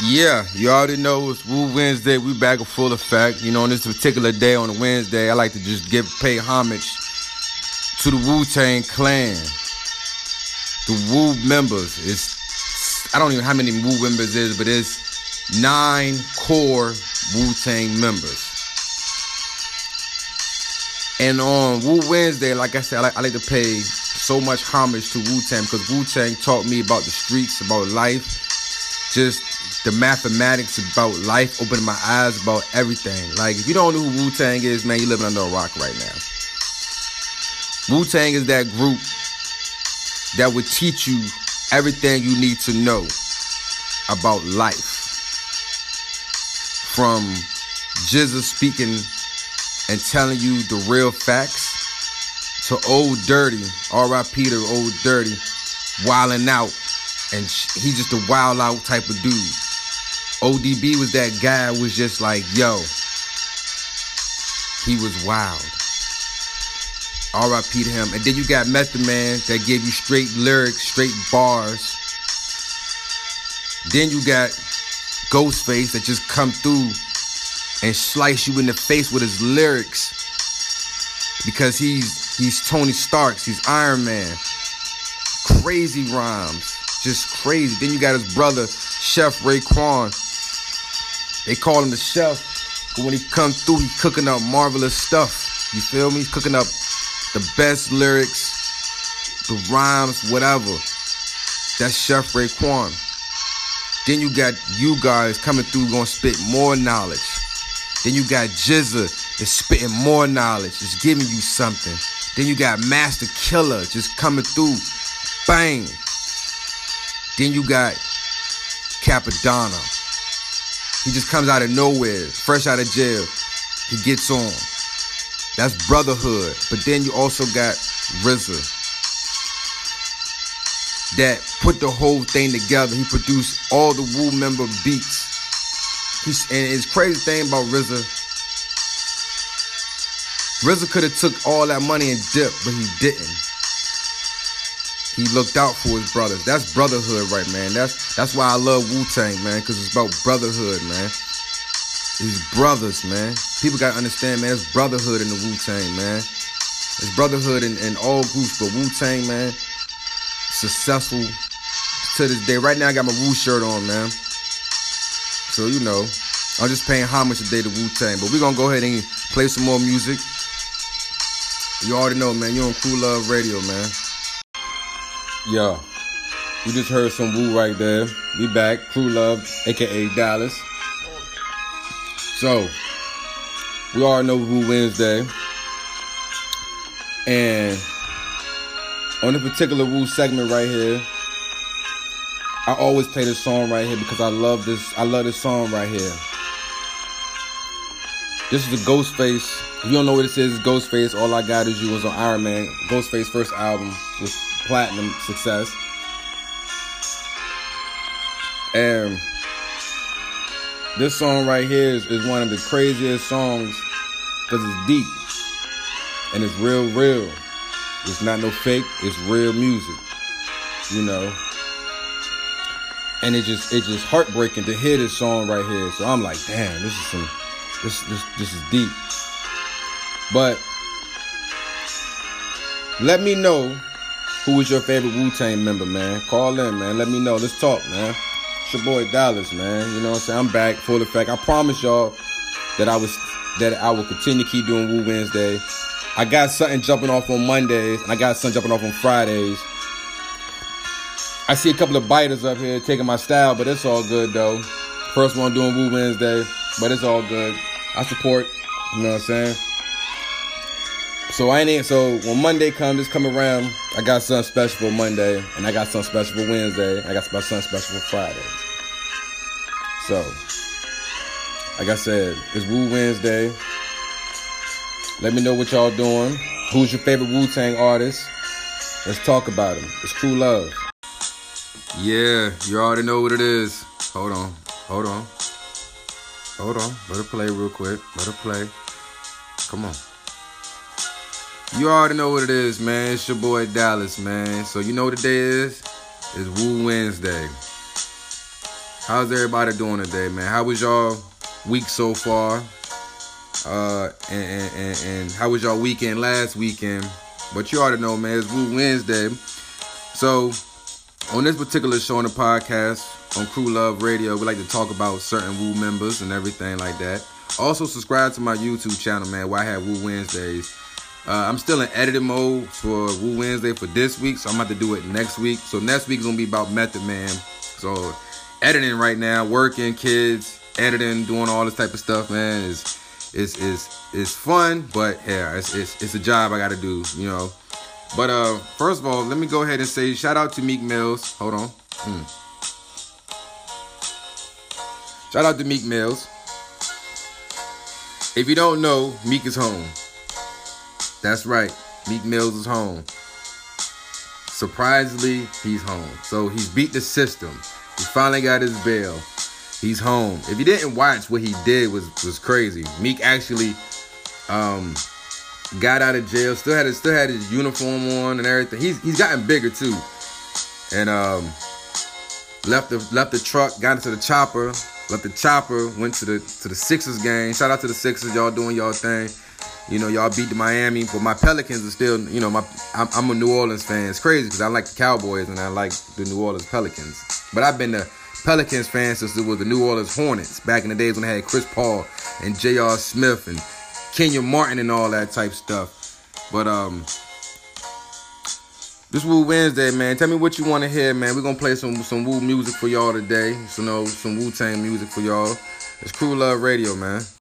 Yeah, you already know it's Wu Wednesday. We back in full effect. You know, on this particular day on a Wednesday, I like to just give pay homage to the Wu Tang Clan, the Wu members. It's I don't even know how many Wu members is, but it's nine core Wu Tang members. And on Wu Wednesday, like I said, I like, I like to pay so much homage to Wu Tang because Wu Tang taught me about the streets, about life, just the mathematics about life, opening my eyes about everything. Like, if you don't know who Wu Tang is, man, you're living under a rock right now. Wu Tang is that group that would teach you everything you need to know about life. From GZA speaking and telling you the real facts to Old Dirty, R.I.P. to Old Dirty, wilding out, and he's just a wild out type of dude. ODB was that guy was just like, yo, he was wild. R.I.P. to him. And then you got Method Man that gave you straight lyrics, straight bars. Then you got Ghostface that just come through and slice you in the face with his lyrics because he's he's Tony Starks, he's Iron Man. Crazy rhymes, just crazy. Then you got his brother Chef Raekwon they call him the chef, but when he comes through, he cooking up marvelous stuff. You feel me? He's cooking up the best lyrics, the rhymes, whatever. That's Chef Raekwon. Then you got U-God coming through, gonna spit more knowledge. Then you got GZA that's spitting more knowledge, just giving you something. Then you got Masta Killa just coming through, bang. Then you got Cappadonna. He just comes out of nowhere, fresh out of jail. He gets on. That's brotherhood. But then you also got RZA that put the whole thing together. He produced all the Wu member beats. He's, and it's crazy thing about RZA. RZA could have took all that money and dipped, but he didn't. He looked out for his brothers. That's brotherhood, right, man. That's that's why I love Wu Tang, man, because it's about brotherhood, man. These brothers, man. People gotta understand, man. It's brotherhood in the Wu Tang, man. It's brotherhood in, in all groups, but Wu Tang, man, successful to this day. Right now, I got my Wu shirt on, man. So you know, I'm just paying homage today to Wu Tang. But we're gonna go ahead and play some more music. You already know, man. You're on Crew Love Radio, man. Yo, you just heard some Wu right there. We back, Crew Love, aka Dallas. So, we all know Wu Wednesday. And on a particular Wu segment right here, I always play this song right here because I love this. I love this song right here. This is the Ghostface. If you don't know what this is, Ghostface. All I got is you was on Iron Man. Ghostface first album was platinum success. And this song right here is, is one of the craziest songs because it's deep and it's real, real. It's not no fake. It's real music, you know. And it just it just heartbreaking to hear this song right here. So I'm like, damn, this is some this this this is deep. But let me know who is your favorite Wu Tang member, man? Call in, man. Let me know. Let's talk, man. It's your boy Dallas, man. You know what I'm saying? I'm back, full effect. I promise y'all that I was that I will continue to keep doing Wu Wednesday. I got something jumping off on Mondays, and I got something jumping off on Fridays. I see a couple of biters up here taking my style, but it's all good though. First one doing Wu Wednesday, but it's all good. I support, you know what I'm saying? So I ain't so when Monday comes, it's come around. I got something special for Monday, and I got something special for Wednesday. I got something special for Friday. So, like I said, it's Wu Wednesday. Let me know what y'all doing. Who's your favorite Wu Tang artist? Let's talk about him. It's Crew Love. Yeah, you already know what it is. Hold on, hold on, hold on. Let it play real quick. Let it play. Come on. You already know what it is, man. It's your boy Dallas, man. So you know what the day is? It's Wu Wednesday. How's everybody doing today, man? How was y'all week so far? Uh, and, and, and how was y'all weekend last weekend? But you already know, man, it's Wu Wednesday. So, on this particular show on the podcast, on Crew Love Radio, we like to talk about certain Wu members and everything like that. Also, subscribe to my YouTube channel, man, where I have Wu Wednesdays. Uh, I'm still in editing mode for Wu Wednesday for this week, so I'm about to do it next week. So, next week is going to be about Method Man. So, editing right now, working, kids, editing, doing all this type of stuff, man, is is is is fun, but yeah, it's it's, it's a job I got to do, you know. But uh, first of all, let me go ahead and say shout out to Meek Mills. Hold on. Hmm. Shout out to Meek Mills. If you don't know, Meek is home. That's right. Meek Mills is home. Surprisingly, he's home. So he's beat the system. He finally got his bail. He's home. If you didn't watch, what he did was was crazy. Meek actually um, got out of jail. Still had his still had his uniform on and everything. He's he's gotten bigger too. And um, left the left the truck, got into the chopper, left the chopper, went to the to the Sixers game. Shout out to the Sixers, y'all doing y'all thing. You know, y'all beat the Miami, but my Pelicans are still, you know, my I'm, I'm a New Orleans fan. It's crazy because I like the Cowboys and I like the New Orleans Pelicans. But I've been the Pelicans fan since it was the New Orleans Hornets back in the days when they had Chris Paul and J.R. Smith and Kenyon Martin and all that type stuff. But um, this Wu Wednesday, man. Tell me what you want to hear, man. We're gonna play some some Wu music for y'all today. So know some Wu Tang music for y'all. It's Crew Love Radio, man.